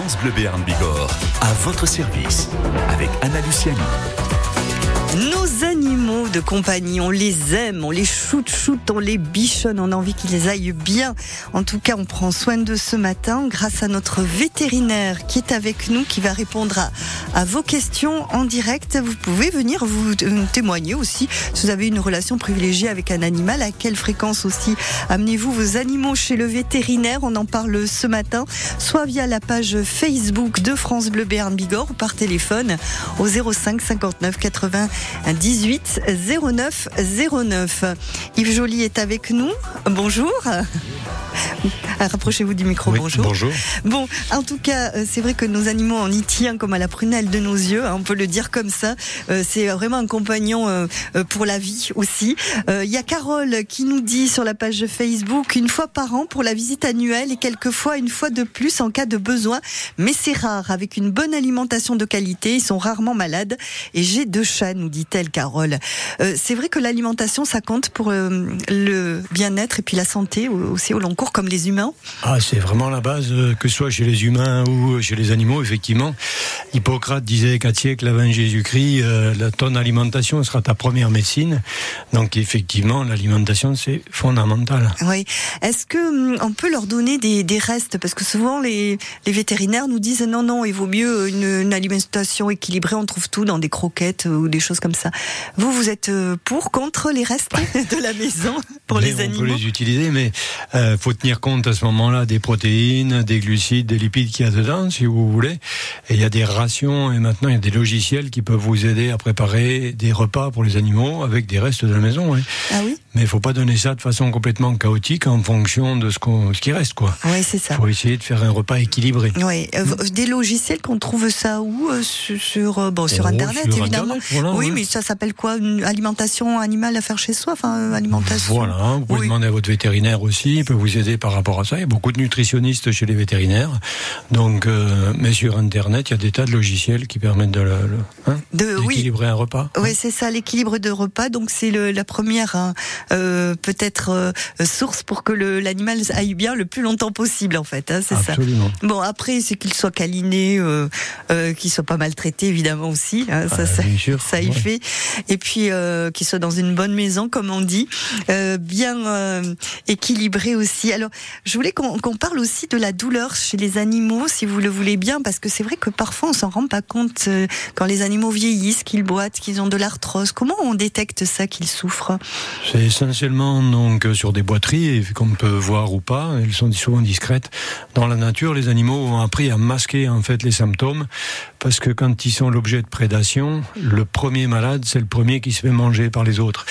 France Bleu Béarn Bigorre, à votre service, avec Anna Luciani. Nos de compagnie, on les aime, on les shoot, on les bichonne, on a envie qu'ils aillent bien. En tout cas, on prend soin d'eux ce matin grâce à notre vétérinaire qui est avec nous, qui va répondre à, à vos questions en direct. Vous pouvez venir vous euh, témoigner aussi si vous avez une relation privilégiée avec un animal. À quelle fréquence aussi amenez-vous vos animaux chez le vétérinaire? On en parle ce matin, soit via la page Facebook de France Bleu Béarn Bigorre ou par téléphone au 05 59 80 18 09 09. Yves Joly est avec nous. Bonjour. Rapprochez-vous du micro, bonjour. Bonjour. Bon, en tout cas, euh, c'est vrai que nos animaux, on y tient comme à la prunelle de nos yeux, hein, on peut le dire comme ça. Euh, c'est vraiment un compagnon euh, pour la vie aussi. Il y a Carole qui nous dit sur la page Facebook une fois par an pour la visite annuelle et quelquefois une fois de plus en cas de besoin. Mais c'est rare, avec une bonne alimentation de qualité, ils sont rarement malades. Et j'ai deux chats, nous dit-elle Carole. C'est vrai que l'alimentation, ça compte pour le bien-être et puis la santé aussi au long cours comme les humains ah, c'est vraiment la base, euh, que ce soit chez les humains ou chez les animaux, effectivement. Hippocrate disait quatre siècles avant Jésus-Christ, euh, la ton alimentation sera ta première médecine. Donc effectivement, l'alimentation c'est fondamental. Oui. Est-ce que hum, on peut leur donner des, des restes? Parce que souvent les, les, vétérinaires nous disent non non, il vaut mieux une, une, alimentation équilibrée. On trouve tout dans des croquettes ou des choses comme ça. Vous vous êtes euh, pour contre les restes de la maison pour les animaux On peut les utiliser, mais euh, faut tenir compte à ce moment-là des protéines, des glucides, des lipides qu'il y a dedans, si vous voulez. Et il y a des rations et maintenant il y a des logiciels qui peuvent vous aider à préparer des repas pour les animaux avec des restes de la maison. Ah oui Mais il faut pas donner ça de façon complètement chaotique en fonction de ce, qu'on, ce qui reste, quoi. Oui, c'est ça. Il faut essayer de faire un repas équilibré. Oui, euh, des logiciels qu'on trouve ça où euh, sur bon sur Oh, internet sur évidemment. Internet, voilà, oui, ouais. mais ça s'appelle quoi? Une alimentation animale à faire chez soi, enfin alimentation. Voilà, vous pouvez Oui. demander à votre vétérinaire aussi, il peut vous aider par rapport à ça. Il y a beaucoup de nutritionnistes chez les vétérinaires. Donc, euh, mais sur Internet, il y a des tas de logiciels qui permettent de, le- le- hein, De- oui. d'équilibrer un repas. Oui, c'est ça, l'équilibre de repas. Donc c'est le- la première hein, euh, peut-être euh, source pour que l'animal aille bien le plus longtemps possible, en fait. hein, c'est ça. Bon, après, c'est qu'il soit câliné, euh, euh, qu'il soit pas maltraité, évidemment aussi. hein, ça, Ah, ça, bien sûr, ça y ouais. fait. Et puis euh, qu'il soit dans une bonne maison, comme on dit, euh, bien euh, équilibré aussi. Alors, je voulais qu'on parle aussi de la douleur chez les animaux, si vous le voulez bien, parce que c'est vrai que parfois on s'en rend pas compte euh, quand les animaux vieillissent, qu'ils boitent, qu'ils ont de l'arthrose. Comment on détecte ça qu'ils souffrent? C'est essentiellement donc sur des boiteries, qu'on peut voir ou pas. Elles sont souvent discrètes. Dans la nature, les animaux ont appris à masquer en fait les symptômes, parce que quand ils sont l'objet de prédation, le premier malade, c'est le premier qui se fait manger par les autres.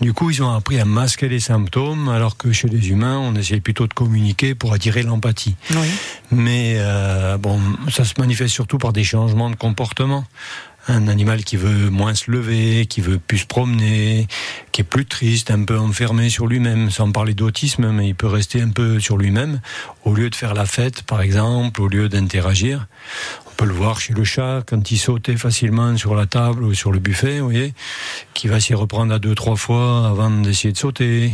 Du coup, ils ont appris à masquer les symptômes, alors que chez les humains, on essaye plutôt de communiquer pour attirer l'empathie. Oui. Mais euh, bon, ça se manifeste surtout par des changements de comportement. Un animal qui veut moins se lever, qui veut plus se promener, qui est plus triste, un peu enfermé sur lui-même, sans parler d'autisme, mais il peut rester un peu sur lui-même, au lieu de faire la fête, par exemple, au lieu d'interagir. On peut le voir chez le chat, quand il sautait facilement sur la table ou sur le buffet, vous voyez, qui va s'y reprendre à deux, trois fois avant d'essayer de sauter.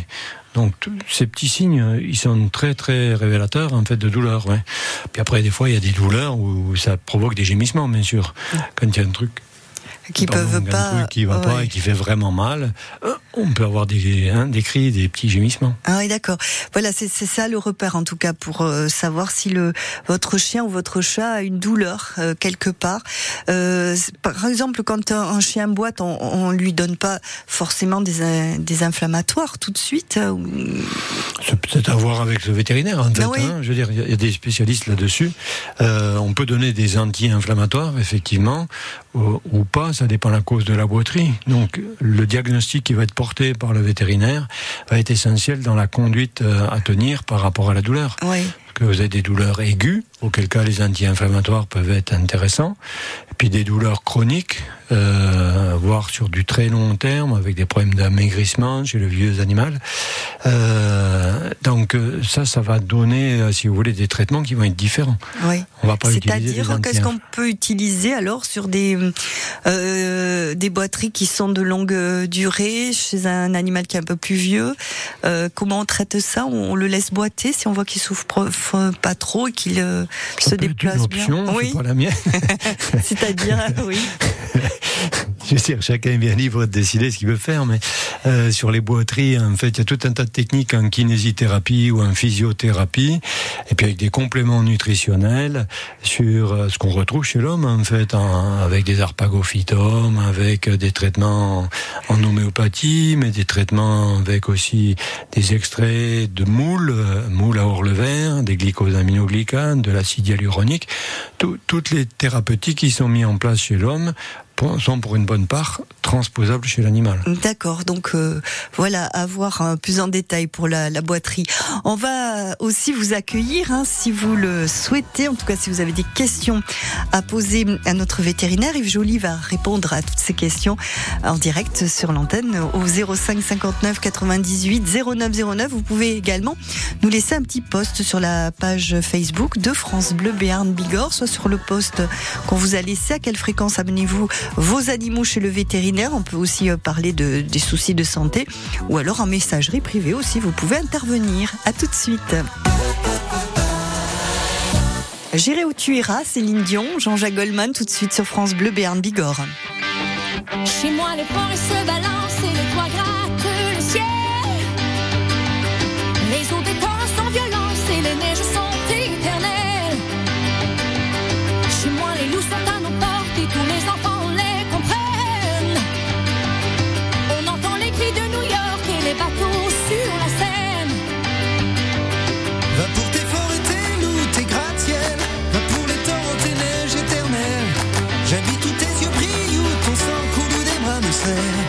Donc ces petits signes, ils sont très très révélateurs en fait de douleur. Ouais. Puis après des fois il y a des douleurs où ça provoque des gémissements bien sûr. Quand il y a un truc Qui pardon, peuvent pas. qui va pas Ouais. et qui fait vraiment mal, euh, on peut avoir des, hein, des cris, des petits gémissements. Ah oui, d'accord. Voilà, c'est ça le repère en tout cas pour euh, savoir si le votre chien ou votre chat a une douleur euh, quelque part. Euh, par exemple, quand un, un chien boite, on, on lui donne pas forcément des, des inflammatoires tout de suite. C'est peut-être à voir avec le vétérinaire en fait. Ah oui. hein. Je veux dire, il y a- il y a des spécialistes là-dessus. On peut donner des anti-inflammatoires effectivement ou, ou pas, ça dépend de la cause de la boiterie. Donc le diagnostic qui va être porté par le vétérinaire va être essentiel dans la conduite euh, à tenir par rapport à la douleur. Oui. Que vous avez des douleurs aiguës, auquel cas les anti-inflammatoires peuvent être intéressants, et puis des douleurs chroniques, euh, voire sur du très long terme, avec des problèmes d'amaigrissement chez le vieux animal. Euh, donc euh, ça, ça va donner, si vous voulez, des traitements qui vont être différents. Oui. On va pas C'est-à-dire, qu'est-ce qu'on peut utiliser alors sur des euh, des boiteries qui sont de longue durée chez un animal qui est un peu plus vieux? Comment on traite ça? On, on le laisse boiter si on voit qu'il souffre pas trop et qu'il euh, se déplace une option, bien. Oui. Pas la mienne. C'est-à-dire, oui. Je veux dire, chacun est bien libre de décider ce qu'il veut faire, mais euh, sur les boiteries, en fait, il y a tout un tas de techniques en kinésithérapie ou en physiothérapie, et puis avec des compléments nutritionnels sur euh, ce qu'on retrouve chez l'homme, en fait, avec des arpagophytomes, avec des traitements en homéopathie, mais des traitements avec aussi des extraits de moules, euh, moules à vert, des glycosaminoglycanes, de l'acide hyaluronique, toutes les thérapeutiques qui sont mises en place chez l'homme sont pour une bonne part transposables chez l'animal. D'accord, donc euh, voilà, à voir hein, plus en détail pour la, la, boiterie. On va aussi vous accueillir hein, si vous le souhaitez, en tout cas si vous avez des questions à poser à notre vétérinaire. Yves Joly va répondre à toutes ces questions en direct sur l'antenne au 05 59 98 09 09. Vous pouvez également nous laisser un petit post sur la page Facebook de France Bleu Béarn Bigorre, soit sur le post qu'on vous a laissé. À quelle fréquence abonnez-vous vos animaux chez le vétérinaire. On peut aussi euh, parler de, des soucis de santé ou alors en messagerie privée aussi. Vous pouvez intervenir. À tout de suite. J'irai où tu iras, Céline Dion, Jean-Jacques Goldman, tout de suite sur France Bleu, Béarn Bigorre. Chez moi, les se où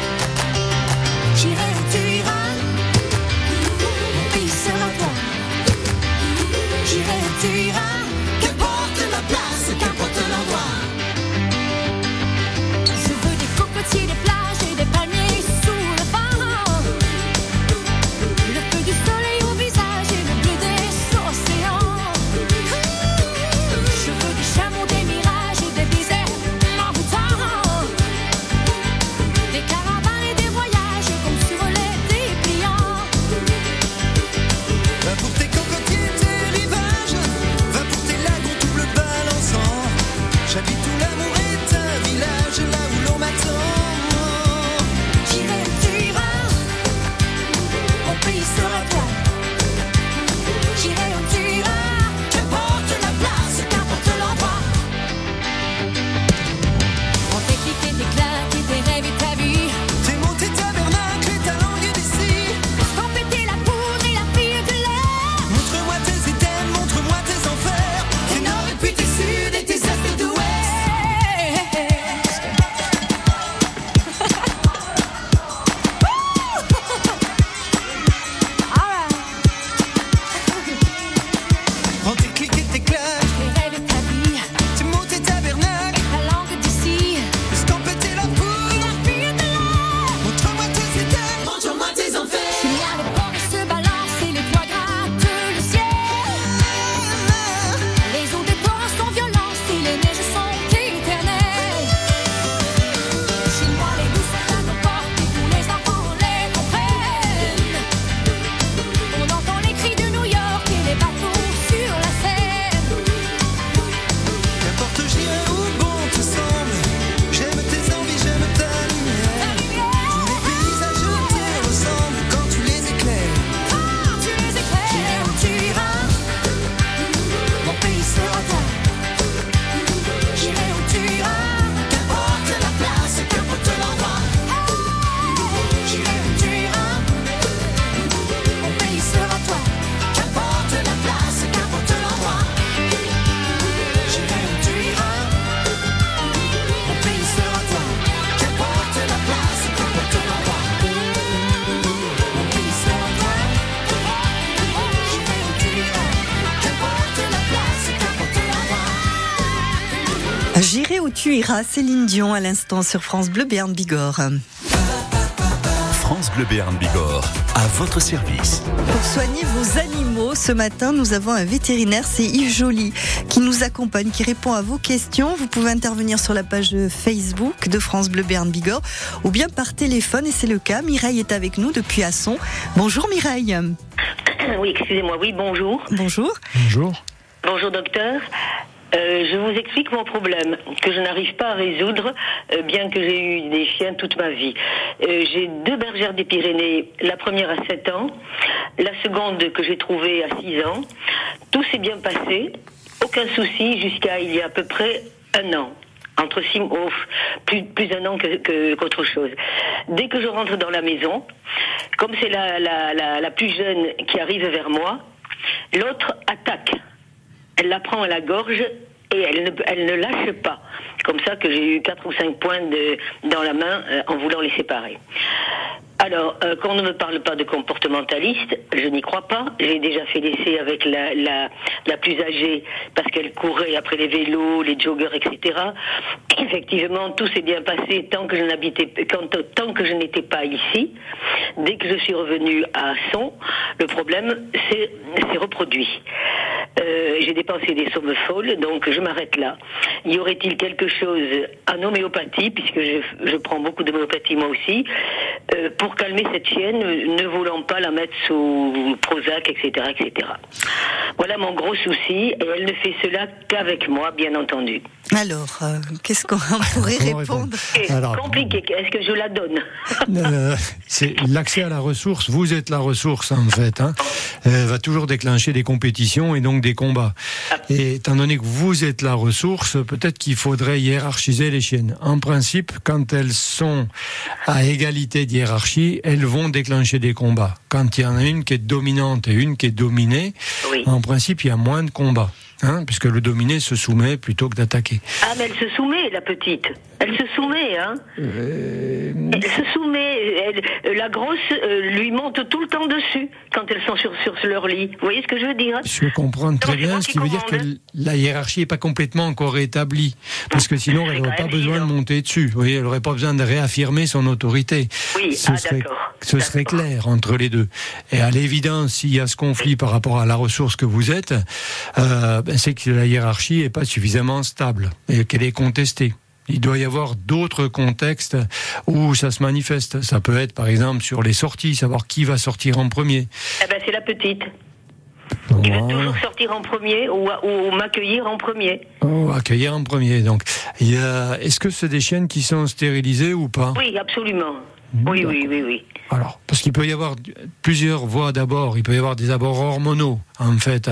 Céline Dion à l'instant sur France Bleu Béarn Bigorre. France France Bleu Béarn Bigorre, à votre service. Pour soigner vos animaux, ce matin, nous avons un vétérinaire, c'est Yves Joly, qui nous accompagne, qui répond à vos questions. Vous pouvez intervenir sur la page Facebook de France Bleu Béarn Bigorre ou bien par téléphone, et c'est le cas. Mireille est avec nous depuis Asson. Bonjour Mireille. Oui, excusez-moi. Oui, bonjour. Bonjour. Bonjour. Bonjour, docteur. Euh, je vous explique mon problème que je n'arrive pas à résoudre, euh, bien que j'ai eu des chiens toute ma vie. Euh, j'ai deux bergères des Pyrénées, la première à 7 ans, la seconde que j'ai trouvée à 6 ans. Tout s'est bien passé, aucun souci jusqu'à il y a à peu près un an. Entre six, oh, plus, plus un an que- que- qu'autre chose. Dès que je rentre dans la maison, comme c'est la, la, la plus jeune qui arrive vers moi, l'autre attaque. Elle la prend à la gorge et elle ne, lâche pas. Comme ça que j'ai eu quatre ou cinq points de, dans la main euh, en voulant les séparer. Alors, euh, quand on ne me parle pas de comportementaliste, je n'y crois pas. J'ai déjà fait l'essai avec la, la, la plus âgée parce qu'elle courait après les vélos, les joggers, etc. Effectivement, tout s'est bien passé tant que je n'habitais, tant que je n'étais pas ici. Dès que je suis revenue à Son, le problème s'est s'est reproduit. Euh, J'ai dépensé des sommes folles, donc je m'arrête là. Y aurait-il quelque chose en homéopathie, puisque je, je prends beaucoup d'homéopathie moi aussi, euh, pour calmer cette chienne, ne voulant pas la mettre sous Prozac, etc., etc. Voilà mon gros souci, et elle ne fait cela qu'avec moi, bien entendu. Alors, euh, qu'est-ce qu'on pourrait répondre C'est Alors- compliqué. Est-ce que je la donne? Euh, c'est l'accès à la ressource. Vous êtes la ressource en fait. Hein, euh, va toujours déclencher des compétitions et donc des combats. Et étant donné que vous êtes la ressource, peut-être qu'il faudrait hiérarchiser les chiennes. En principe, quand elles sont à égalité de hiérarchie, elles vont déclencher des combats. Quand il y en a une qui est dominante et une qui est dominée, Oui. en principe, il y a moins de combats. Hein, puisque le dominé se soumet plutôt que d'attaquer. Ah, mais elle se soumet, la petite. Elle se soumet, hein Euh, Elle se soumet. Elle- la grosse euh, lui monte tout le temps dessus quand elles sont sur, sur leur lit. Vous voyez ce que je veux dire Je comprends très bien, ce qui veut dire que commande. la hiérarchie n'est pas complètement encore établie. Parce que sinon, elle n'aurait pas besoin de monter dessus. Vous voyez, elle n'aurait pas besoin de réaffirmer son autorité. Oui, ce ah, serait, d'accord. ce serait clair entre les deux. Et à l'évidence, s'il y a ce conflit par rapport à la ressource que vous êtes, euh, ben, c'est que la hiérarchie n'est pas suffisamment stable et qu'elle est contestée. Il doit y avoir d'autres contextes où ça se manifeste. Ça peut être, par exemple, sur les sorties, savoir qui va sortir en premier. Eh ben, c'est la petite. Qui veut Voilà. toujours sortir en premier ou, ou m'accueillir en premier. Oh, accueillir en premier. Donc, est-ce que c'est des chiennes qui sont stérilisées ou pas? Oui, absolument. Mmh, Oui, oui, oui, oui. Alors, parce qu'il peut y avoir plusieurs voies d'abord. Il peut y avoir des abords hormonaux, en fait.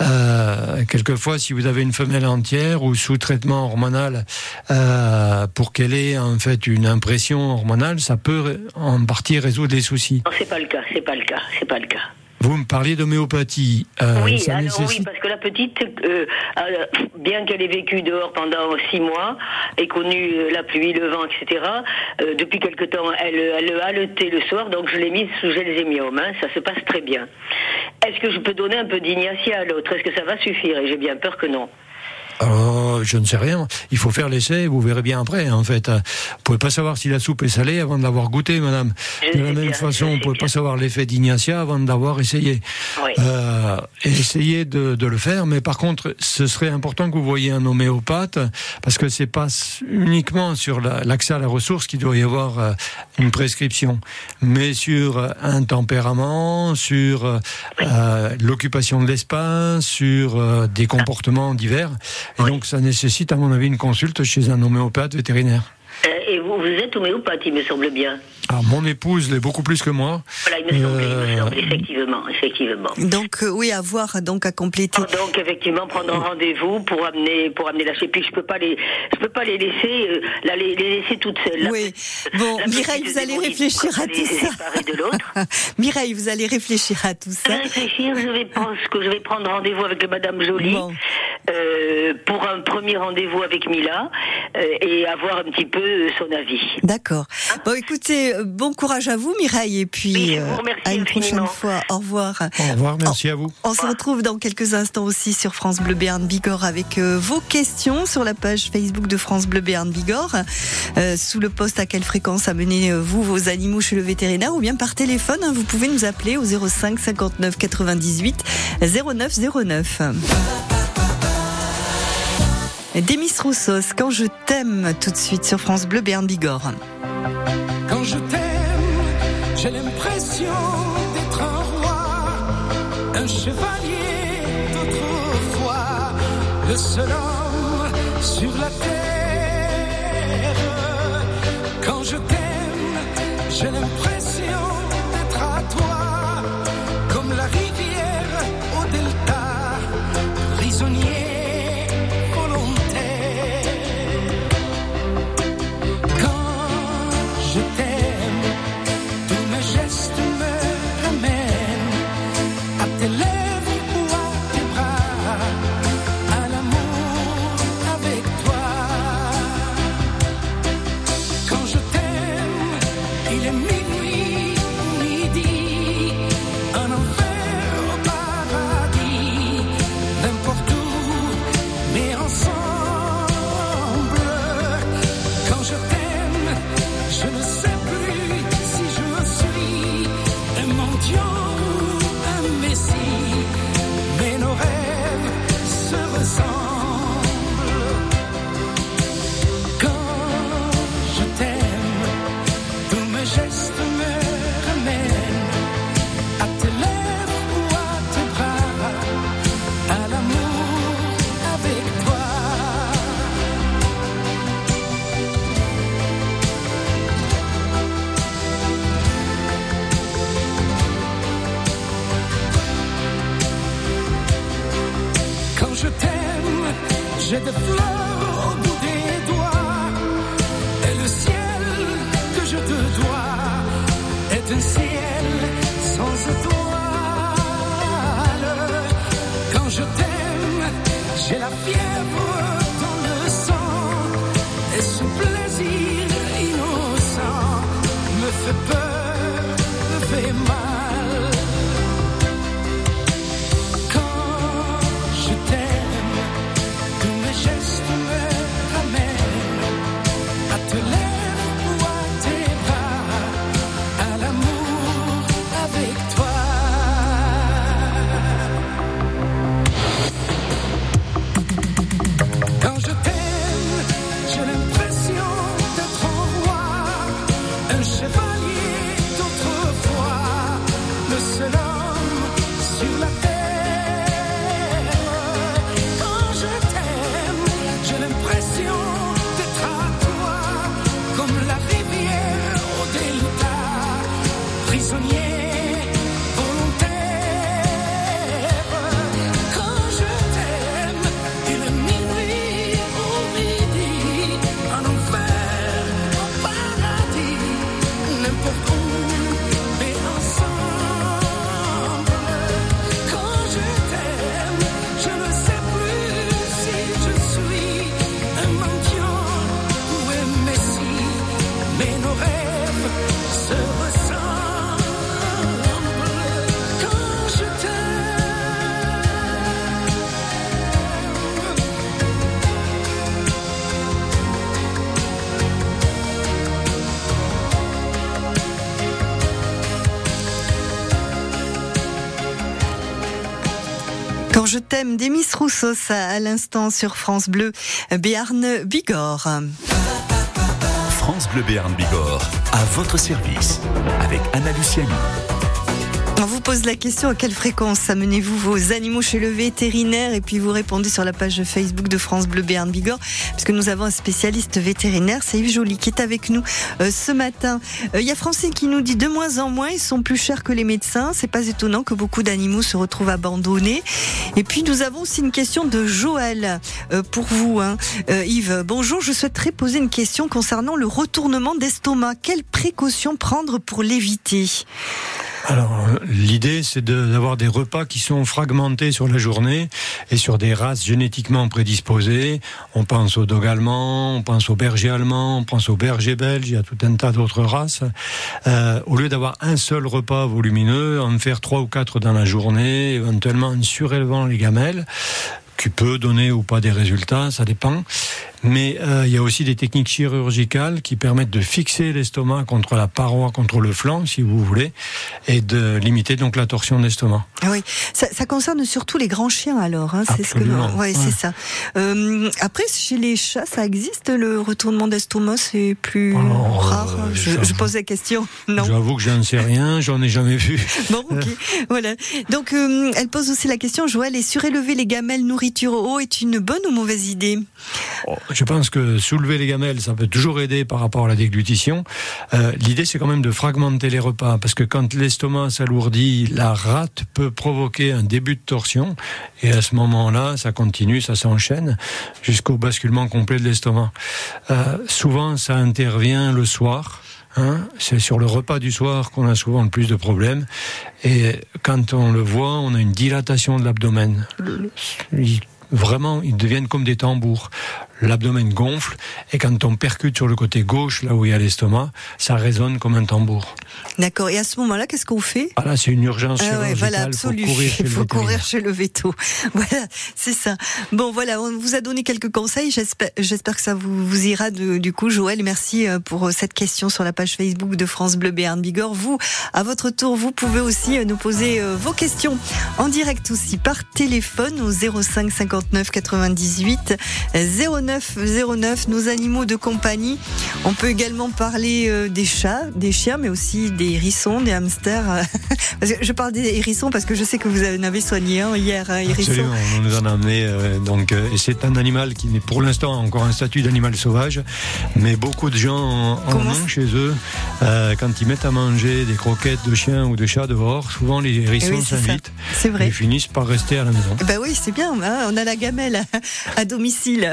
Euh, quelquefois, si vous avez une femelle entière ou sous traitement hormonal, euh, pour qu'elle ait en fait une impression hormonale, ça peut en partie résoudre les soucis. Non, c'est pas le cas, c'est pas le cas, c'est pas le cas. Vous me parliez d'homéopathie. Euh, oui, alors oui, nécessite- parce que la petite, euh, euh, bien qu'elle ait vécu dehors pendant six mois et connu la pluie, le vent, etc., depuis quelque temps, elle, elle haletait le soir, donc je l'ai mise sous gelzémium. Hein, ça se passe très bien. Est-ce que je peux donner un peu d'ignatia à l'autre? Est-ce que ça va suffire Et j'ai bien peur que non. Je ne sais rien. Il faut faire l'essai, vous verrez bien après. En fait, vous pouvez pas savoir si la soupe est salée avant de l'avoir goûtée, madame. Je de la même bien, façon, vous pouvez bien. pas savoir l'effet d'Ignatia avant de l'avoir essayé. Oui. Euh, essayez de, de le faire, mais par contre, ce serait important que vous voyiez un homéopathe, parce que c'est pas uniquement sur la- l'accès à la ressource qu'il doit y avoir euh, une prescription, mais sur euh, un tempérament, sur l'occupation de l'espace, sur des comportements divers. Et donc, ça nécessite, à mon avis, une consulte chez un homéopathe vétérinaire. Euh, et vous, vous êtes homéopathe, il me semble bien. Alors, mon épouse l'est beaucoup plus que moi. Voilà, il me semble, il me Euh, semble, effectivement, effectivement. Donc euh, oui, à voir, donc à compléter. Donc effectivement prendre un rendez-vous pour amener pour amener la et puis je peux pas les je peux pas les laisser euh, la- les, les laisser toutes seules. Oui. Bon, la Mireille, vous allez réfléchir à tout ça. séparée de l'autre. Mireille, vous allez réfléchir à tout ça. réfléchir, je vais pense que je vais prendre rendez-vous avec Madame Jolie Bon. euh, pour un premier rendez-vous avec Mila euh, et avoir un petit peu peu son avis. D'accord. Bon, écoutez, euh, bon courage à vous, Mireille, et puis Oui, euh, à une prochaine fois. Au revoir. Au revoir, merci à vous. On se retrouve dans quelques instants aussi sur France Bleu Béarn Bigorre avec euh, vos questions sur la page Facebook de France Bleu Béarn Bigorre. Euh, sous le poste à quelle fréquence amenez-vous vos animaux chez le vétérinaire ou bien par téléphone. hein, vous pouvez nous appeler au 05 59 98 09 09. Demis Roussos, quand je t'aime tout de suite sur France Bleu Béarn Bigorre. Quand je t'aime, j'ai l'impression d'être un roi, un chevalier d'autrefois, le seul homme sur la terre. Quand je t'aime, j'ai l'impression un chevalier je t'aime, Demis Roussos à, l'instant sur France Bleu, Béarn Bigorre. France Bleu Béarn Bigorre, à votre service, avec Anna Luciani. On vous pose la question à quelle fréquence amenez-vous vos animaux chez le vétérinaire et puis vous répondez sur la page Facebook de France Bleu Béarn Bigorre parce que nous avons un spécialiste vétérinaire, c'est Yves Joly qui est avec nous euh, ce matin. Euh, Il y a Francine qui nous dit de moins en moins ils sont plus chers que les médecins. C'est pas étonnant que beaucoup d'animaux se retrouvent abandonnés. Et puis nous avons aussi une question de Joël euh, pour vous, hein. Euh, Yves. Bonjour, je souhaiterais poser une question concernant le retournement d'estomac. Quelles précautions prendre pour l'éviter? Alors, l'idée, c'est d'avoir des repas qui sont fragmentés sur la journée et sur des races génétiquement prédisposées. On pense au dog allemand, on pense au berger allemand, on pense au berger belge, il y a tout un tas d'autres races. Euh, au lieu d'avoir un seul repas volumineux, en faire trois ou quatre dans la journée, éventuellement en surélevant les gamelles qui peut donner ou pas des résultats, ça dépend. Mais euh, il y a aussi des techniques chirurgicales qui permettent de fixer l'estomac contre la paroi, contre le flanc, si vous voulez, et de limiter donc la torsion de l'estomac. Ah Oui, ça, ça concerne surtout les grands chiens alors. Hein, c'est ce que, ouais, ouais. c'est ça. Euh, après, chez les chats, ça existe le retournement d'estomac, c'est plus Alors, rare. euh, je, je pose la question. Non. J'avoue que j'en sais rien, j'en ai jamais vu. Bon, ok, voilà. Donc, elle pose aussi la question, Joël, est surélever les gamelles nourriture eau est une bonne ou mauvaise idée Je pense que soulever les gamelles, ça peut toujours aider par rapport à la déglutition. Euh, L'idée, c'est quand même de fragmenter les repas, parce que quand l'estomac s'alourdit, la rate peut provoquer un début de torsion, et à ce moment-là, ça continue, ça s'enchaîne jusqu'au basculement complet de l'estomac. Euh, souvent, ça intervient le soir. Hein, c'est sur le repas du soir qu'on a souvent le plus de problèmes. Et quand on le voit, on a une dilatation de l'abdomen. Vraiment, ils deviennent comme des tambours. L'abdomen gonfle et quand on percute sur le côté gauche, là où il y a l'estomac, ça résonne comme un tambour. D'accord. Et à ce moment-là, qu'est-ce qu'on fait? Ah là, c'est une urgence Ah ouais, voilà, faut absolu. courir chez Il le faut courir chez le veto. Voilà, c'est ça. Bon, voilà, on vous a donné quelques conseils. J'espère, que ça vous, vous ira de- du coup, Joël. Merci euh, pour euh, cette question sur la page Facebook de France Bleu Béarn Bigorre. Vous, à votre tour, vous pouvez aussi euh, nous poser vos questions en direct aussi par téléphone au 05 59 98 09 09. Nos animaux de compagnie. On peut également parler euh, des chats, des chiens, mais aussi des hérissons, des hamsters. Que je parle des hérissons parce que je sais que vous en avez soigné un hier, hérisson. Absolument, on nous en a amené. euh, donc, euh, et c'est un animal qui n'est pour l'instant encore un statut d'animal sauvage, mais beaucoup de gens en, en chez eux. Euh, quand ils mettent à manger des croquettes de chiens ou de chats dehors, souvent les Eh hérissons oui, s'invitent C'est et vrai. finissent par rester à la maison. Ben oui, c'est bien. hein, on a la gamelle à, à domicile.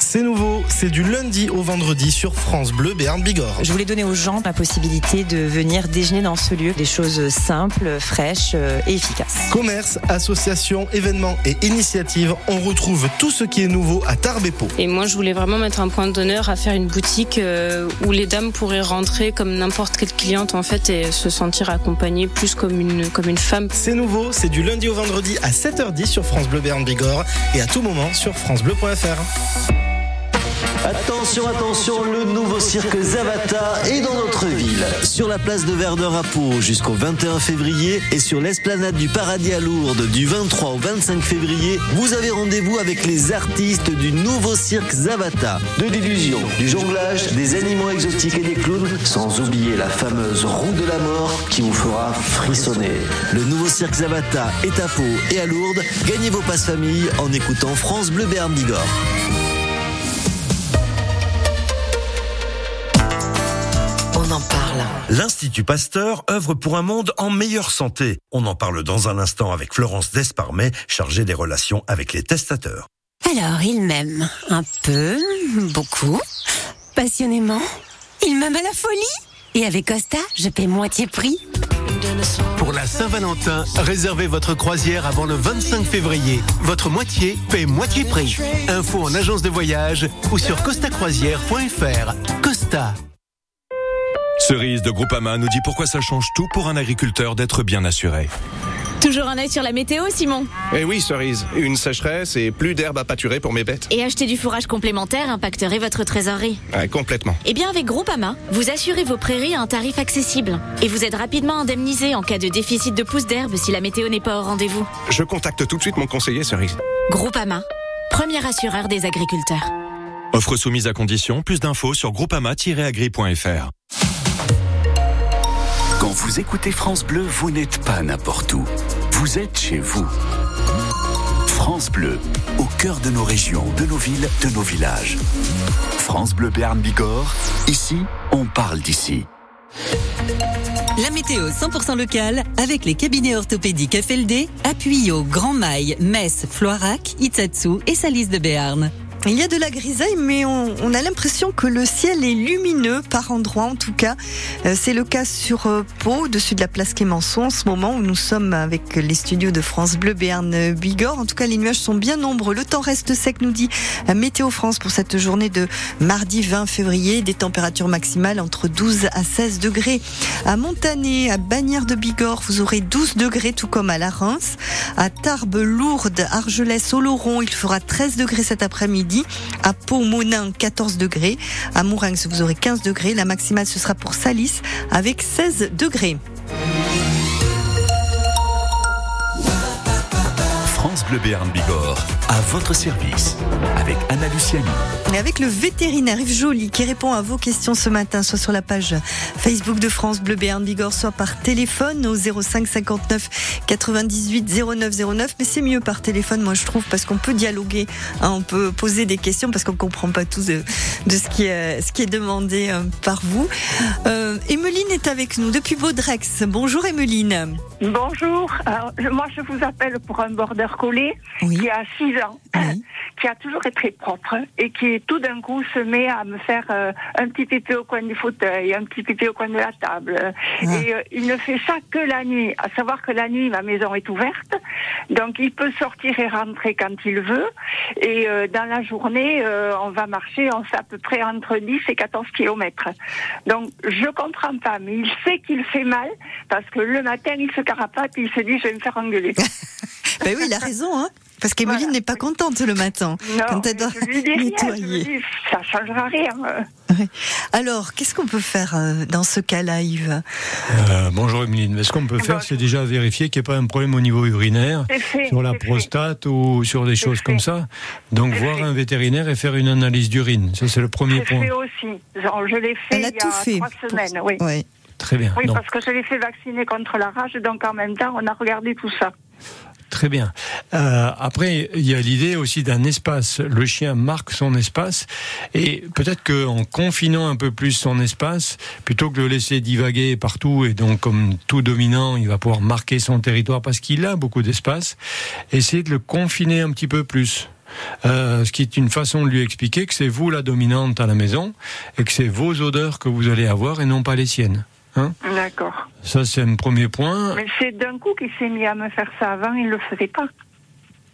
C'est nouveau, c'est du lundi au vendredi sur France Bleu Béarn Bigorre. Je voulais donner aux gens la possibilité de venir déjeuner dans ce lieu, des choses simples, fraîches euh, et efficaces. Commerce, associations, événements et initiatives, on retrouve tout ce qui est nouveau à Tarbes-et-Pau. Et moi, je voulais vraiment mettre un point d'honneur à faire une boutique euh, où les dames pourraient rentrer comme n'importe quelle cliente en fait et se sentir accompagnées plus comme une comme une femme. C'est nouveau, c'est du lundi au vendredi à 7h10 sur France Bleu Béarn Bigorre et à tout moment sur francebleu.fr. Attention, attention, le nouveau cirque Zavata est dans notre ville. Sur la place de Verdun à Pau jusqu'au 21 février et sur l'esplanade du Paradis à Lourdes du 23 au 25 février, vous avez rendez-vous avec les artistes du nouveau cirque Zavata. De l'illusion, du jonglage, des animaux exotiques et des clowns, sans oublier la fameuse roue de la mort qui vous fera frissonner. Le nouveau cirque Zavata est à Pau et à Lourdes. Gagnez vos passes famille en écoutant France Bleu Béarn Bigorre. L'Institut Pasteur œuvre pour un monde en meilleure santé. On en parle dans un instant avec Florence Desparmet, chargée des relations avec les testateurs. Alors, il m'aime. Un peu, beaucoup, passionnément. Il m'aime à la folie. Et avec Costa, je paie moitié prix. Pour la Saint-Valentin, réservez votre croisière avant le 25 février. Votre moitié paie moitié prix. Info en agence de voyage ou sur costacroisière.fr. Costa. Cerise de Groupama nous dit pourquoi ça change tout pour un agriculteur d'être bien assuré. Toujours un œil sur la météo, Simon. Eh oui, Cerise, une sécheresse et plus d'herbe à pâturer pour mes bêtes. Et acheter du fourrage complémentaire impacterait votre trésorerie. Ouais, complètement. Eh bien, avec Groupama, vous assurez vos prairies à un tarif accessible. Et vous êtes rapidement indemnisé en cas de déficit de pousse d'herbe si la météo n'est pas au rendez-vous. Je contacte tout de suite mon conseiller, Cerise. Groupama, premier assureur des agriculteurs. Offre soumise à condition, plus d'infos sur groupama-agri.fr. Quand vous écoutez France Bleu, vous n'êtes pas n'importe où. Vous êtes chez vous. France Bleu, au cœur de nos régions, de nos villes, de nos villages. France Bleu Béarn Bigorre, ici, on parle d'ici. La météo 100% locale avec les cabinets orthopédiques FLD, appuyés au Grand Mail, Metz, Floirac, Itsatsu et Salis de Béarn. Il y a de la grisaille, mais on, a l'impression que le ciel est lumineux par endroits, en tout cas. Euh, C'est le cas sur euh, Pau, au-dessus de la place Clémenceau, en ce moment où nous sommes avec les studios de France Bleu Béarn Bigorre. En tout cas, les nuages sont bien nombreux. Le temps reste sec, nous dit euh, Météo France pour cette journée de mardi 20 février. Des températures maximales entre 12 à 16 degrés. À Montané, à Bagnères de Bigorre, vous aurez 12 degrés, tout comme à la Reims. À Tarbes, Lourdes, Argelès, Oloron, il fera 13 degrés cet après-midi. À Pau, Monin, 14 degrés. À Mourinx, vous aurez 15 degrés. La maximale, ce sera pour Salis avec 16 degrés. France Bleu Béarn à votre service, avec Anna Luciani. Et avec le vétérinaire Yves Joly qui répond à vos questions ce matin, soit sur la page Facebook de France Bleu Béarn Bigorre, soit par téléphone au 05 59 98 09 09. Mais c'est mieux par téléphone, moi je trouve, parce qu'on peut dialoguer, hein, on peut poser des questions parce qu'on comprend pas tout de, de ce, qui est, ce qui est demandé euh, par vous. Euh, Emeline est avec nous depuis Baudrex. Bonjour Emeline. Bonjour, Alors, moi je vous appelle pour un border collie qui a 6 ans, qui a toujours été propre et qui tout d'un coup se met à me faire euh, un petit pipi au coin du fauteuil, un petit pipi au coin de la table. Et euh, il ne fait ça que la nuit, à savoir que la nuit ma maison est ouverte, donc il peut sortir et rentrer quand il veut. Et euh, dans la journée, on va marcher, on fait à peu près entre 10 et 14 kilomètres. Donc je comprends pas, mais il sait qu'il fait mal parce que le matin il se carapate, il se dit je vais me faire engueuler. Ben oui, il a raison, hein. Parce qu'Emeline n'est pas contente le matin Non, quand elle doit je lui dis rien, je lui nettoyer. dis, ça changera rien. Alors, qu'est-ce qu'on peut faire euh, dans ce cas-là, Yves? Euh, bonjour Emeline. Mais Ce qu'on peut faire, c'est déjà vérifier qu'il n'y a pas un problème au niveau urinaire, fait, sur la prostate ou sur des choses comme ça? Donc voir un vétérinaire et faire une analyse d'urine. Ça, c'est le premier point. fais aussi. Genre, je l'ai fait Elle a il y tout a fait trois pour- semaines. Oui. Ouais. Très bien. Oui, parce que je l'ai fait vacciner contre la rage, donc en même temps, on a regardé tout ça. Très bien. Euh, après, il y a l'idée aussi d'un espace. Le chien marque son espace et peut-être qu'en confinant un peu plus son espace, plutôt que de le laisser divaguer partout et donc comme tout dominant, il va pouvoir marquer son territoire parce qu'il a beaucoup d'espace, essayer de le confiner un petit peu plus. Euh, ce qui est une façon de lui expliquer que c'est vous la dominante à la maison et que c'est vos odeurs que vous allez avoir et non pas les siennes. Hein D'accord. Ça, c'est un premier point. Mais c'est d'un coup qu'il s'est mis à me faire ça. Avant, il ne le faisait pas.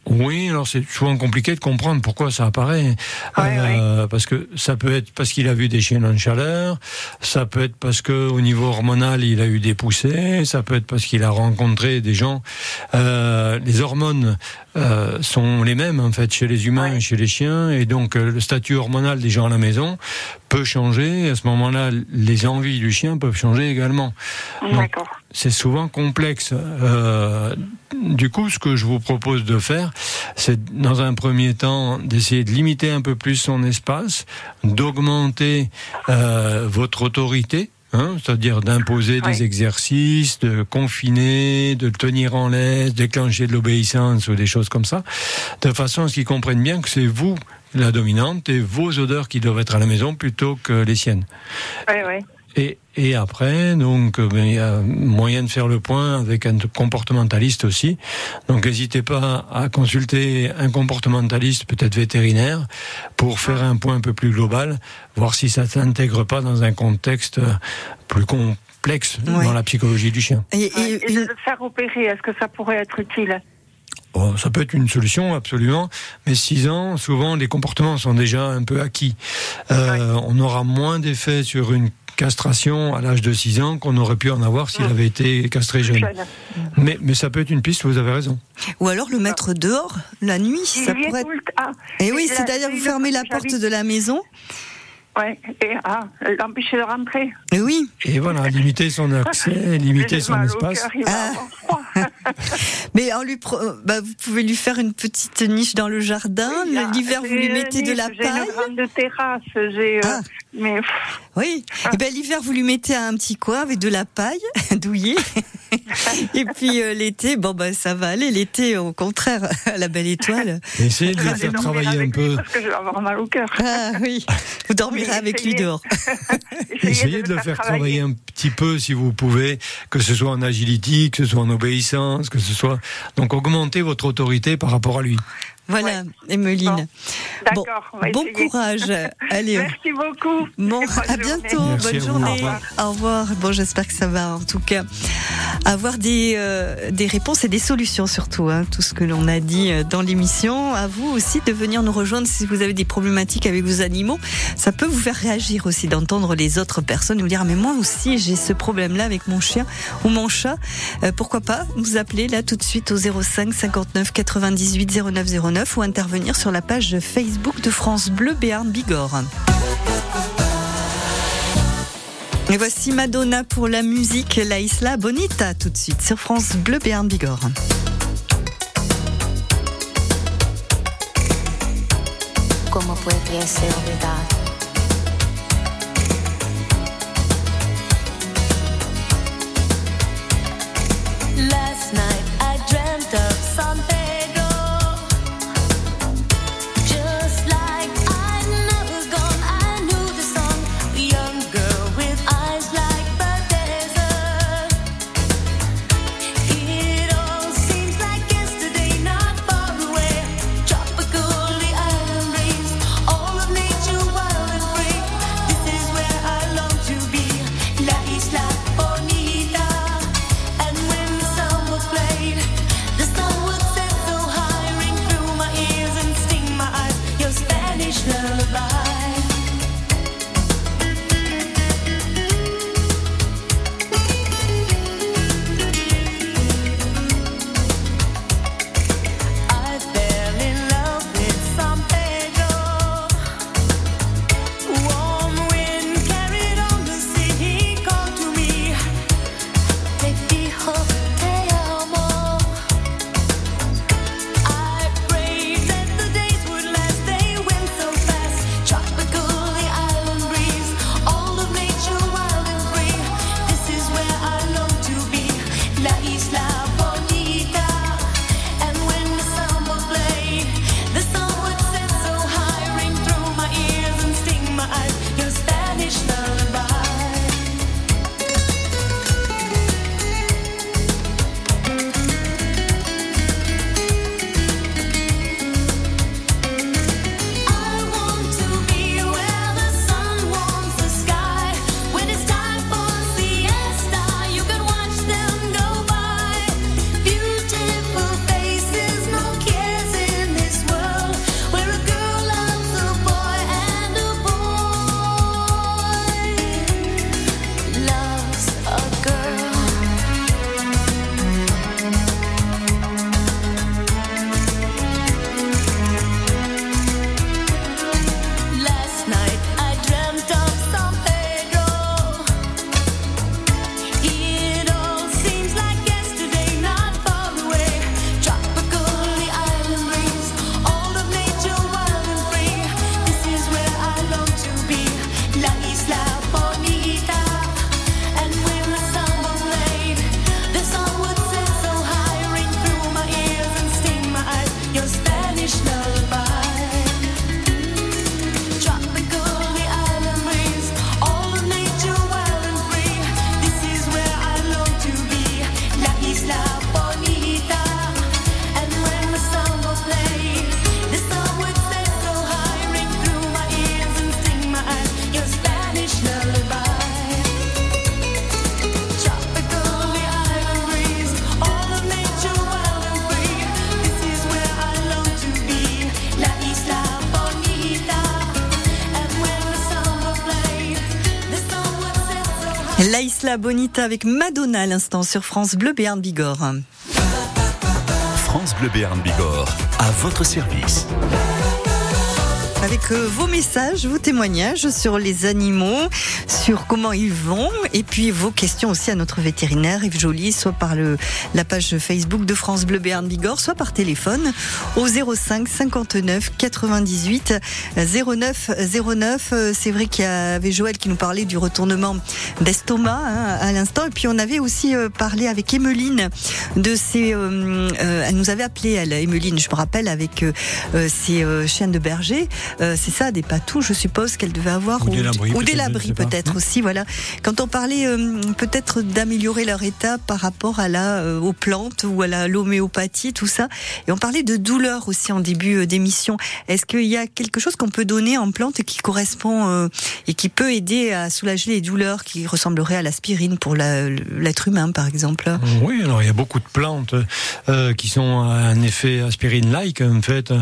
Oui, alors c'est souvent compliqué de comprendre pourquoi ça apparaît. Euh, Parce que ça peut être parce qu'il a vu des chiens en chaleur, ça peut être parce que au niveau hormonal il a eu des poussées, ça peut être parce qu'il a rencontré des gens. Euh, les hormones euh, sont les mêmes en fait chez les humains et chez les chiens, et donc euh, le statut hormonal des gens à la maison peut changer. À ce moment-là, les envies du chien peuvent changer également. Donc, c'est souvent complexe. Euh, du coup, ce que je vous propose de faire, c'est dans un premier temps d'essayer de limiter un peu plus son espace, d'augmenter euh, votre autorité. hein, C'est-à-dire d'imposer des exercices, de confiner, de tenir en laisse, déclencher de l'obéissance ou des choses comme ça, de façon à ce qu'ils comprennent bien que c'est vous la dominante et vos odeurs qui doivent être à la maison plutôt que les siennes. Oui, oui. Et, et après, donc, euh, ben, il y a moyen de faire le point avec un comportementaliste aussi. Donc, n'hésitez pas à consulter un comportementaliste, peut-être vétérinaire, pour faire un point un peu plus global, voir si ça s'intègre pas dans un contexte plus complexe dans la psychologie du chien. Et, de le faire opérer, est-ce que ça pourrait être utile? Oh, ça peut être une solution, absolument. Mais 6 ans, souvent, les comportements sont déjà un peu acquis. Euh, On aura moins d'effet sur une castration à l'âge de 6 ans qu'on aurait pu en avoir s'il avait été castré jeune. Mais, mais ça peut être une piste, vous avez raison. Ou alors le mettre dehors la nuit, ça pourrait. Ah, Et oui, la- c'est-à-dire vous fermez la porte de la maison. Ouais, et ah, l'empêcher de rentrer. Et oui. Et voilà, limiter son accès, limiter son mal au espace. cœur, il va Ah. avoir froid. Mais en lui, pro- bah, vous pouvez lui faire une petite niche dans le jardin. Ah, L'hiver, vous lui mettez de la paille. J'ai une grande terrasse, j'ai. euh, mais Oui. Et ben l'hiver, vous lui mettez un petit coin avec de la paille douillée. Et puis euh, l'été, bon bah ça va aller. L'été, au contraire, à la belle étoile. Essayez de vais faire travailler un lui peu. Parce que je vais avoir mal au cœur. Ah oui. Vous dormirez Avec lui dehors. Essayez de le faire travailler un petit peu si vous pouvez, que ce soit en agility, que ce soit en obéissance, que ce soit. Donc augmentez votre autorité par rapport à lui. Voilà, Emeline. Bon, D'accord, bon courage. Allez. Merci beaucoup. Bon, à journée. bientôt. Merci Bonne à journée. au revoir. Au revoir. Bon, j'espère que ça va, en tout cas, avoir des, euh, des réponses et des solutions, surtout. hein, tout ce que l'on a dit euh, dans l'émission. À vous aussi de venir nous rejoindre si vous avez des problématiques avec vos animaux. Ça peut vous faire réagir aussi d'entendre les autres personnes vous dire ah, mais moi aussi j'ai ce problème-là avec mon chien ou mon chat. Euh, pourquoi pas vous appeler là tout de suite au 05 59 98 09 09 ou intervenir sur la page Facebook de France Bleu Béarn Bigorre. Et voici Madonna pour la musique, la Isla Bonita tout de suite sur France Bleu Béarn Bigorre. Bonita avec Madonna à l'instant sur France Bleu Béarn Bigorre. France Bleu Béarn Bigorre, à votre service. Avec euh, vos messages, vos témoignages sur les animaux, sur comment ils vont, et puis vos questions aussi à notre vétérinaire Yves Joly, soit par le, la page Facebook de France Bleu Béarn Bigorre, soit par téléphone au 05 59 98 09 09. Euh, C'est vrai qu'il y avait Joël qui nous parlait du retournement d'estomac hein, à l'instant, et puis on avait aussi euh, parlé avec Emeline de ses. euh, euh, elle nous avait appelé, elle, Emeline, je me rappelle, avec ses chiens de berger. Euh, c'est ça, des patous, je suppose qu'elle devait avoir. Ou des labris, ou des peut-être, labris aussi, voilà. Quand on parlait euh, peut-être d'améliorer leur état par rapport à la, euh, aux plantes ou à la l'homéopathie, tout ça. Et on parlait de douleur aussi en début d'émission. Est-ce qu'il y a quelque chose qu'on peut donner en plante qui correspond et qui peut aider à soulager les douleurs qui ressembleraient à l'aspirine pour la- l'être humain, par exemple? Oui, alors il y a beaucoup de plantes qui sont à un effet aspirine-like. En fait,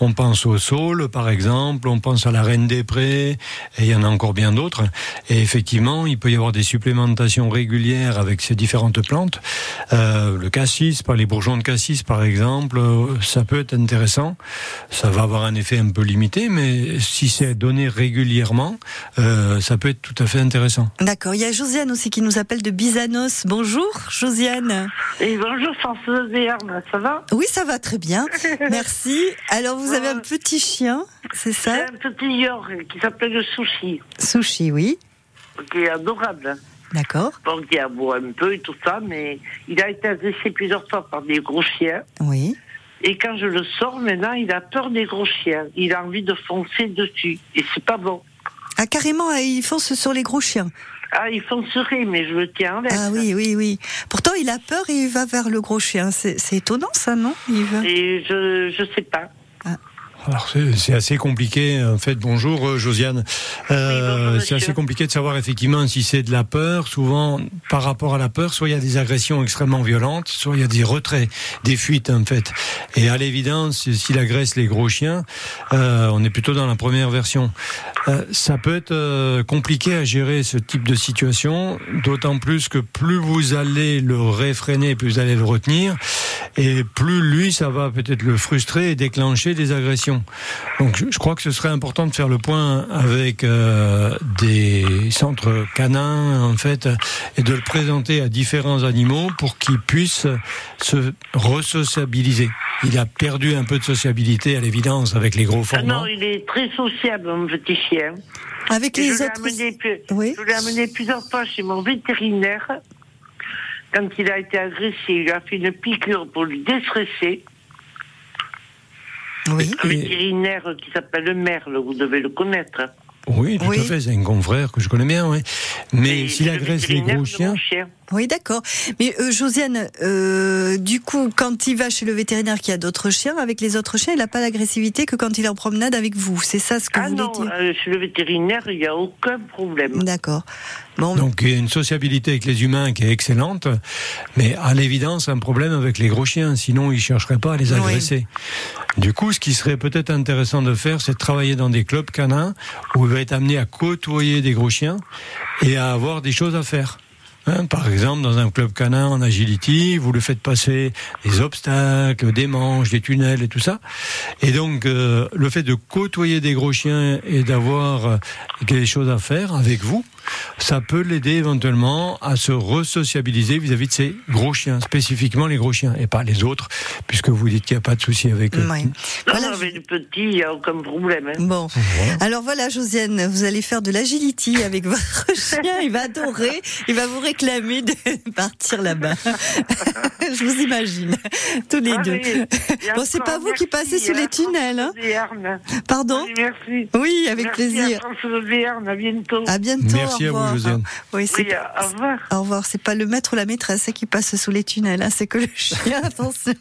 on pense au saule, par exemple, on pense à la reine des prés, et il y en a encore bien d'autres. Et effectivement, il peut y avoir des supplémentations régulières avec ces différentes plantes. Euh, le cassis, par les bourgeons de cassis, par exemple, ça peut être intéressant. Ça va avoir un effet un peu limité, mais si c'est donné régulièrement, euh, ça peut être tout à fait intéressant. D'accord. Il y a Josiane aussi qui nous appelle de Bizanos. Bonjour, Josiane. Et bonjour Françoise ça va? Oui, ça va très bien. Merci. Alors, vous avez un petit chien, c'est ça J'ai un petit York qui s'appelle le Sushi, Sushi, oui. qui est adorable. D'accord. Bon, qui aboie un peu et tout ça, mais il a été agressé plusieurs fois par des gros chiens. Oui. Et quand je le sors, maintenant, il a peur des gros chiens. Il a envie de foncer dessus. Et c'est pas bon. Ah, carrément, ah, il fonce sur les gros chiens. Ah, il foncerait, mais je le tiens en laisse. Ah oui, oui, oui. Pourtant, il a peur et il va vers le gros chien. C'est c'est étonnant, ça, non Yves? Et je, je sais pas. Alors c'est assez compliqué. En fait, bonjour euh, Josiane. Euh, c'est assez compliqué de savoir effectivement si c'est de la peur. Souvent, par rapport à la peur, soit il y a des agressions extrêmement violentes, soit il y a des retraits, des fuites en fait. Et à l'évidence, s'il agresse les gros chiens, euh, on est plutôt dans la première version. Euh, ça peut être compliqué à gérer ce type de situation, d'autant plus que plus vous allez le réfréner, plus vous allez le retenir, et plus lui, ça va peut-être le frustrer et déclencher des agressions. Donc je, je crois que ce serait important de faire le point avec euh, des centres canins, en fait, et de le présenter à différents animaux pour qu'ils puissent se resociabiliser. Il a perdu un peu de sociabilité, à l'évidence, avec les gros Ah formats. non, il est très sociable, mon petit chien. Avec Et les je l'ai autres. amené Je l'ai amené plusieurs fois chez mon vétérinaire. Quand il a été agressé, il a fait une piqûre pour lui déstresser. Oui. Un vétérinaire qui s'appelle Merle, vous devez le connaître. Oui, tout à fait, c'est un confrère que je connais bien, oui. Mais s'il agresse les gros chiens, Oui, d'accord. Mais euh, Josiane, euh, du coup, quand il va chez le vétérinaire qui a d'autres chiens, avec les autres chiens, il n'a pas l'agressivité que quand il est en promenade avec vous. C'est ça ce que Ah vous voulez non, dire? euh, chez le vétérinaire, il n'y a aucun problème. D'accord. Bon, Donc il y a une sociabilité avec les humains qui est excellente, mais à l'évidence un problème avec les gros chiens, sinon ils chercheraient pas à les agresser. Du coup, ce qui serait peut-être intéressant de faire, c'est de travailler dans des clubs canins où il va être amené à côtoyer des gros chiens et à avoir des choses à faire. Hein, par exemple, dans un club canin en agility, vous le faites passer des obstacles, des manches, des tunnels et tout ça. Et donc, euh, le fait de côtoyer des gros chiens et d'avoir euh, des choses à faire avec vous, ça peut l'aider éventuellement à se resociabiliser vis-à-vis de ces gros chiens, spécifiquement les gros chiens, et pas les autres, puisque vous dites qu'il n'y a pas de souci avec eux. Non, avec le petit, il n'y a aucun problème. hein. Bon. Alors voilà, Josiane, vous allez faire de l'agility avec votre chien. Il va adorer. Il va vous réclamer de partir là-bas. Je vous imagine. Tous les deux. Allez, et Bon, c'est pas vous qui passez sous les tunnels, hein. Pardon Oui, merci. Oui, avec Merci plaisir. À à bientôt. À bientôt. Merci au à vous, revoir. Josiane. Oui, c'est Oui, au revoir. Au revoir. C'est pas le maître ou la maîtresse qui passe sous les tunnels, hein, c'est que le chien. Attention.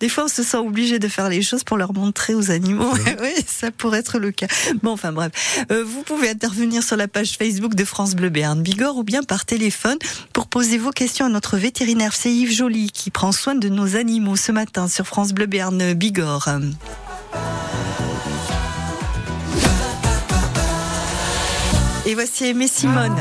Des fois, on se sent obligé de faire les choses pour leur montrer aux animaux. oui, ça pourrait être le cas. Bon, enfin bref. Euh, vous pouvez intervenir sur la page Facebook de France Bleu Béarn Bigorre ou bien par téléphone pour poser vos questions à notre vétérinaire. C'est Yves Joly qui prend soin de nos animaux ce matin sur France Bleu Béarn Bigorre. Et voici Aimé Simone.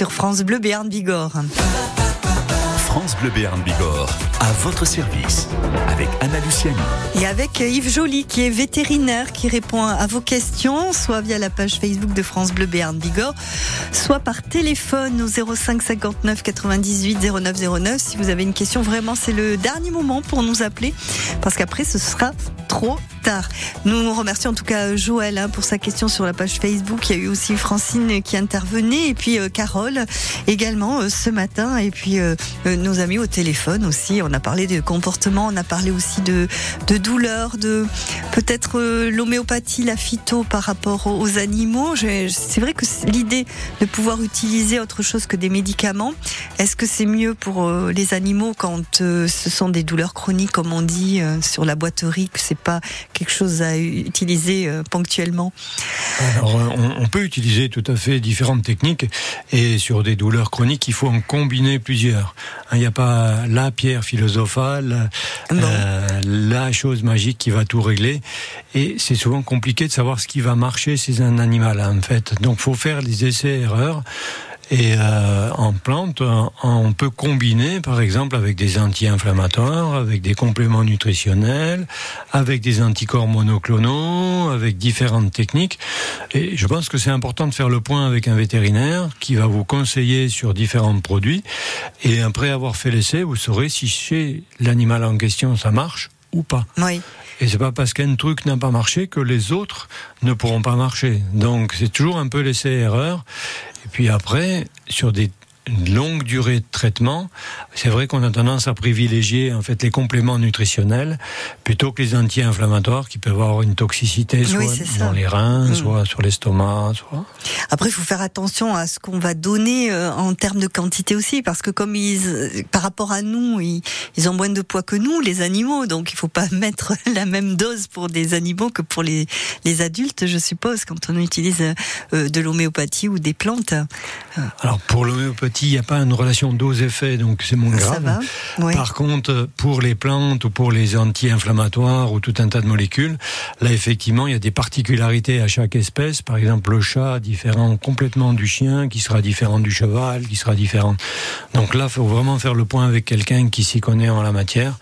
Sur France Bleu Béarn Bigorre. France Bleu Béarn Bigorre, à votre service, avec Anna Luciani. Et avec Yves Joly, qui est vétérinaire, qui répond à vos questions, soit via la page Facebook de France Bleu Béarn Bigorre, soit par téléphone au 05 59 98 09 09. Si vous avez une question, vraiment, c'est le dernier moment pour nous appeler, parce qu'après, ce sera trop Nous remercions en tout cas Joël hein, pour sa question sur la page Facebook. Il y a eu aussi Francine qui intervenait, et puis euh, Carole également euh, ce matin, et puis euh, euh, nos amis au téléphone aussi. On a parlé de comportement, on a parlé aussi de, de douleur, de peut-être euh, l'homéopathie, la phyto par rapport aux, aux animaux. C'est vrai que l'idée de pouvoir utiliser autre chose que des médicaments, est-ce que c'est mieux pour euh, les animaux quand euh, ce sont des douleurs chroniques, comme on dit euh, sur la boiterie, que c'est pas quelque chose à utiliser euh, ponctuellement Alors, euh, on, on peut utiliser tout à fait différentes techniques et sur des douleurs chroniques, il faut en combiner plusieurs. Hein, Il n'y a pas la pierre philosophale, euh, la chose magique qui va tout régler. Et c'est souvent compliqué de savoir ce qui va marcher chez un animal, hein, en fait. Donc, faut faire des essais-erreurs. Et euh, en plante, on peut combiner, par exemple, avec des anti-inflammatoires, avec des compléments nutritionnels, avec des anticorps monoclonaux, avec différentes techniques. Et je pense que c'est important de faire le point avec un vétérinaire qui va vous conseiller sur différents produits. Et après avoir fait l'essai, vous saurez si chez l'animal en question ça marche ou pas. Oui. Et c'est pas parce qu'un truc n'a pas marché que les autres ne pourront pas marcher. Donc c'est toujours un peu l'essai-erreur. Et puis après, sur des longues durées de traitement, c'est vrai qu'on a tendance à privilégier en fait les compléments nutritionnels plutôt que les anti-inflammatoires qui peuvent avoir une toxicité soit Oui, dans les reins, Mm. soit sur l'estomac, soit. Après, il faut faire attention à ce qu'on va donner euh, en termes de quantité aussi, parce que comme ils, euh, par rapport à nous, ils, ils ont moins de poids que nous, les animaux, donc il faut pas mettre la même dose pour des animaux que pour les, les adultes, je suppose, quand on utilise euh, de l'homéopathie ou des plantes. Alors pour l'homéopathie, il n'y a pas une relation dose-effet, donc c'est moins Ça grave. va, oui. Par contre, pour les plantes ou pour les anti-inflammatoires ou tout un tas de molécules, là effectivement, il y a des particularités à chaque espèce. Par exemple, le chat différent complètement du chien, qui sera différent du cheval, qui sera différent. Donc là, il faut vraiment faire le point avec quelqu'un qui s'y connaît en la matière.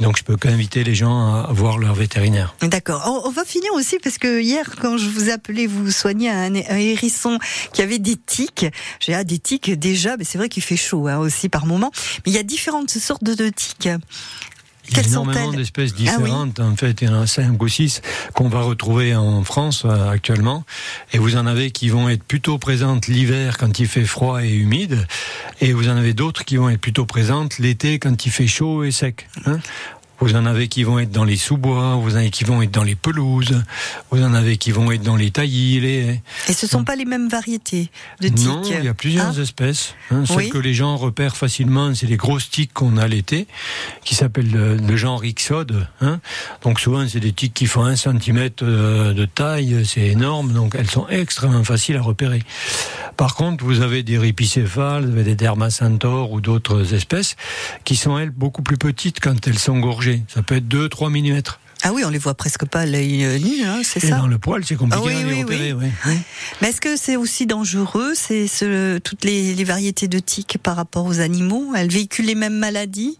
Donc je peux qu'inviter les gens à voir leur vétérinaire. D'accord. On, va finir aussi parce que hier, quand je vous appelais, vous soigniez un, un hérisson qui avait des tiques. J'ai ah, des tiques déjà, mais c'est vrai qu'il fait chaud hein, aussi par moment. Mais il y a différentes sortes de, tiques. Il y a énormément d'espèces Ah oui. différentes. En fait, il y en a cinq ou six qu'on va retrouver en France euh, actuellement. Et vous en avez qui vont être plutôt présentes l'hiver quand il fait froid et humide. Et vous en avez d'autres qui vont être plutôt présentes l'été quand il fait chaud et sec. hein. Vous en avez qui vont être dans les sous-bois, vous en avez qui vont être dans les pelouses, vous en avez qui vont être dans les taillis, les haies. Et ce sont pas les mêmes variétés de tiques. Non, il y a plusieurs Ah. espèces. Hein. Celles que les gens repèrent facilement, c'est les grosses tiques qu'on a l'été, qui s'appellent le, le genre Ixode. Hein. Donc souvent, c'est des tiques qui font un centimètre euh, de taille, c'est énorme, donc elles sont extrêmement faciles à repérer. Par contre, vous avez des ripicéphales, vous avez des dermacentaures ou d'autres espèces qui sont, elles, beaucoup plus petites quand elles sont gorgées. Ça peut être 2-3 mm. Ah oui, on les voit presque pas à l'œil euh, nu, hein, c'est Et ça dans le poil, c'est compliqué Ah oui, à les oui, repérer. oui. Mais est-ce que c'est aussi dangereux, c'est ce- toutes les, les variétés de tiques par rapport aux animaux? Elles véhiculent les mêmes maladies?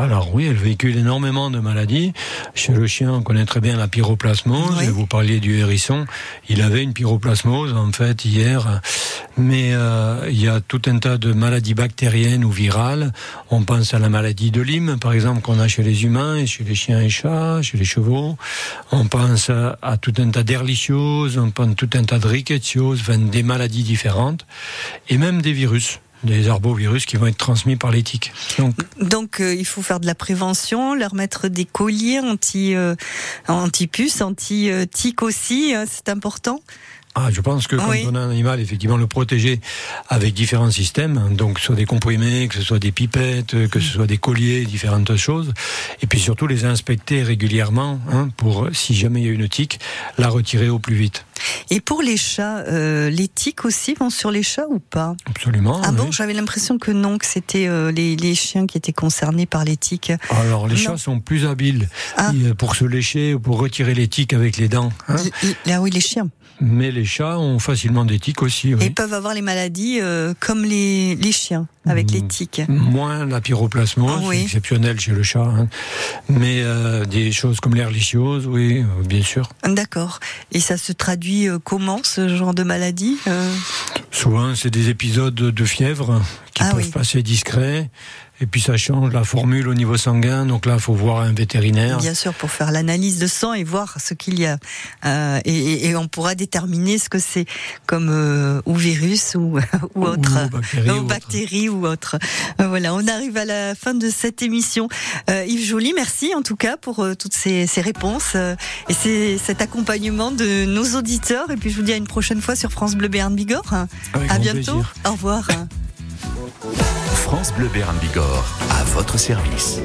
Alors oui, elle véhicule énormément de maladies. Chez le chien, on connaît très bien la pyroplasmose. Vous parliez du hérisson. Il avait une pyroplasmose, en fait, hier. Mais euh, il y a tout un tas de maladies bactériennes ou virales. On pense à la maladie de Lyme, par exemple, qu'on a chez les humains et chez les chiens et chats, chez les chevaux. On pense à, à tout un tas d'herlicioses, on pense à tout un tas de rickettsioses, enfin, des maladies différentes. Et même des virus, des arbovirus qui vont être transmis par les tiques. Donc, euh, il faut faire de la prévention, leur mettre des colliers anti euh, anti-puces, anti-tiques aussi, hein, c'est important. Ah, je pense que quand Oui. on a un animal, effectivement, le protéger avec différents systèmes, hein, donc que ce soit des comprimés, que ce soit des pipettes, que ce soit des colliers, différentes choses, et puis surtout les inspecter régulièrement hein, pour, si jamais il y a une tique, la retirer au plus vite. Et pour les chats, euh, les tiques aussi vont sur les chats ou pas? Absolument. Ah bon, j'avais l'impression que non, que c'était euh, les, les chiens qui étaient concernés par les tiques. Alors les Non. chats sont plus habiles Ah. euh, pour se lécher ou pour retirer les tiques avec les dents. hein. Là oui, les chiens. Mais les chats ont facilement des tiques aussi. oui. Et peuvent avoir les maladies euh, comme les, les chiens, avec les tiques. Moins la pyroplasmose, Ah oui. c'est exceptionnel chez le chat. hein. Mais euh, des choses comme l'herliciose, oui, euh, bien sûr. D'accord. Et ça se traduit euh, comment, ce genre de maladie euh? Souvent, c'est des épisodes de fièvre qui Ah peuvent oui. passer discrets. Et puis ça change la formule au niveau sanguin. Donc là, il faut voir un vétérinaire. Bien sûr, pour faire l'analyse de sang et voir ce qu'il y a. Euh, et, on pourra déterminer ce que c'est comme euh, ou virus ou, ou autre. ou bactérie Ou ou autre. bactérie ou autre. Euh, Voilà, on arrive à la fin de cette émission. Euh, Yves Joly, merci en tout cas pour toutes ces, ces réponses et ces- cet accompagnement de nos auditeurs. Et puis je vous dis à une prochaine fois sur France Bleu Béarn Bigorre. Avec à bientôt. plaisir. Au revoir. France Bleu Béarn Bigorre, à votre service.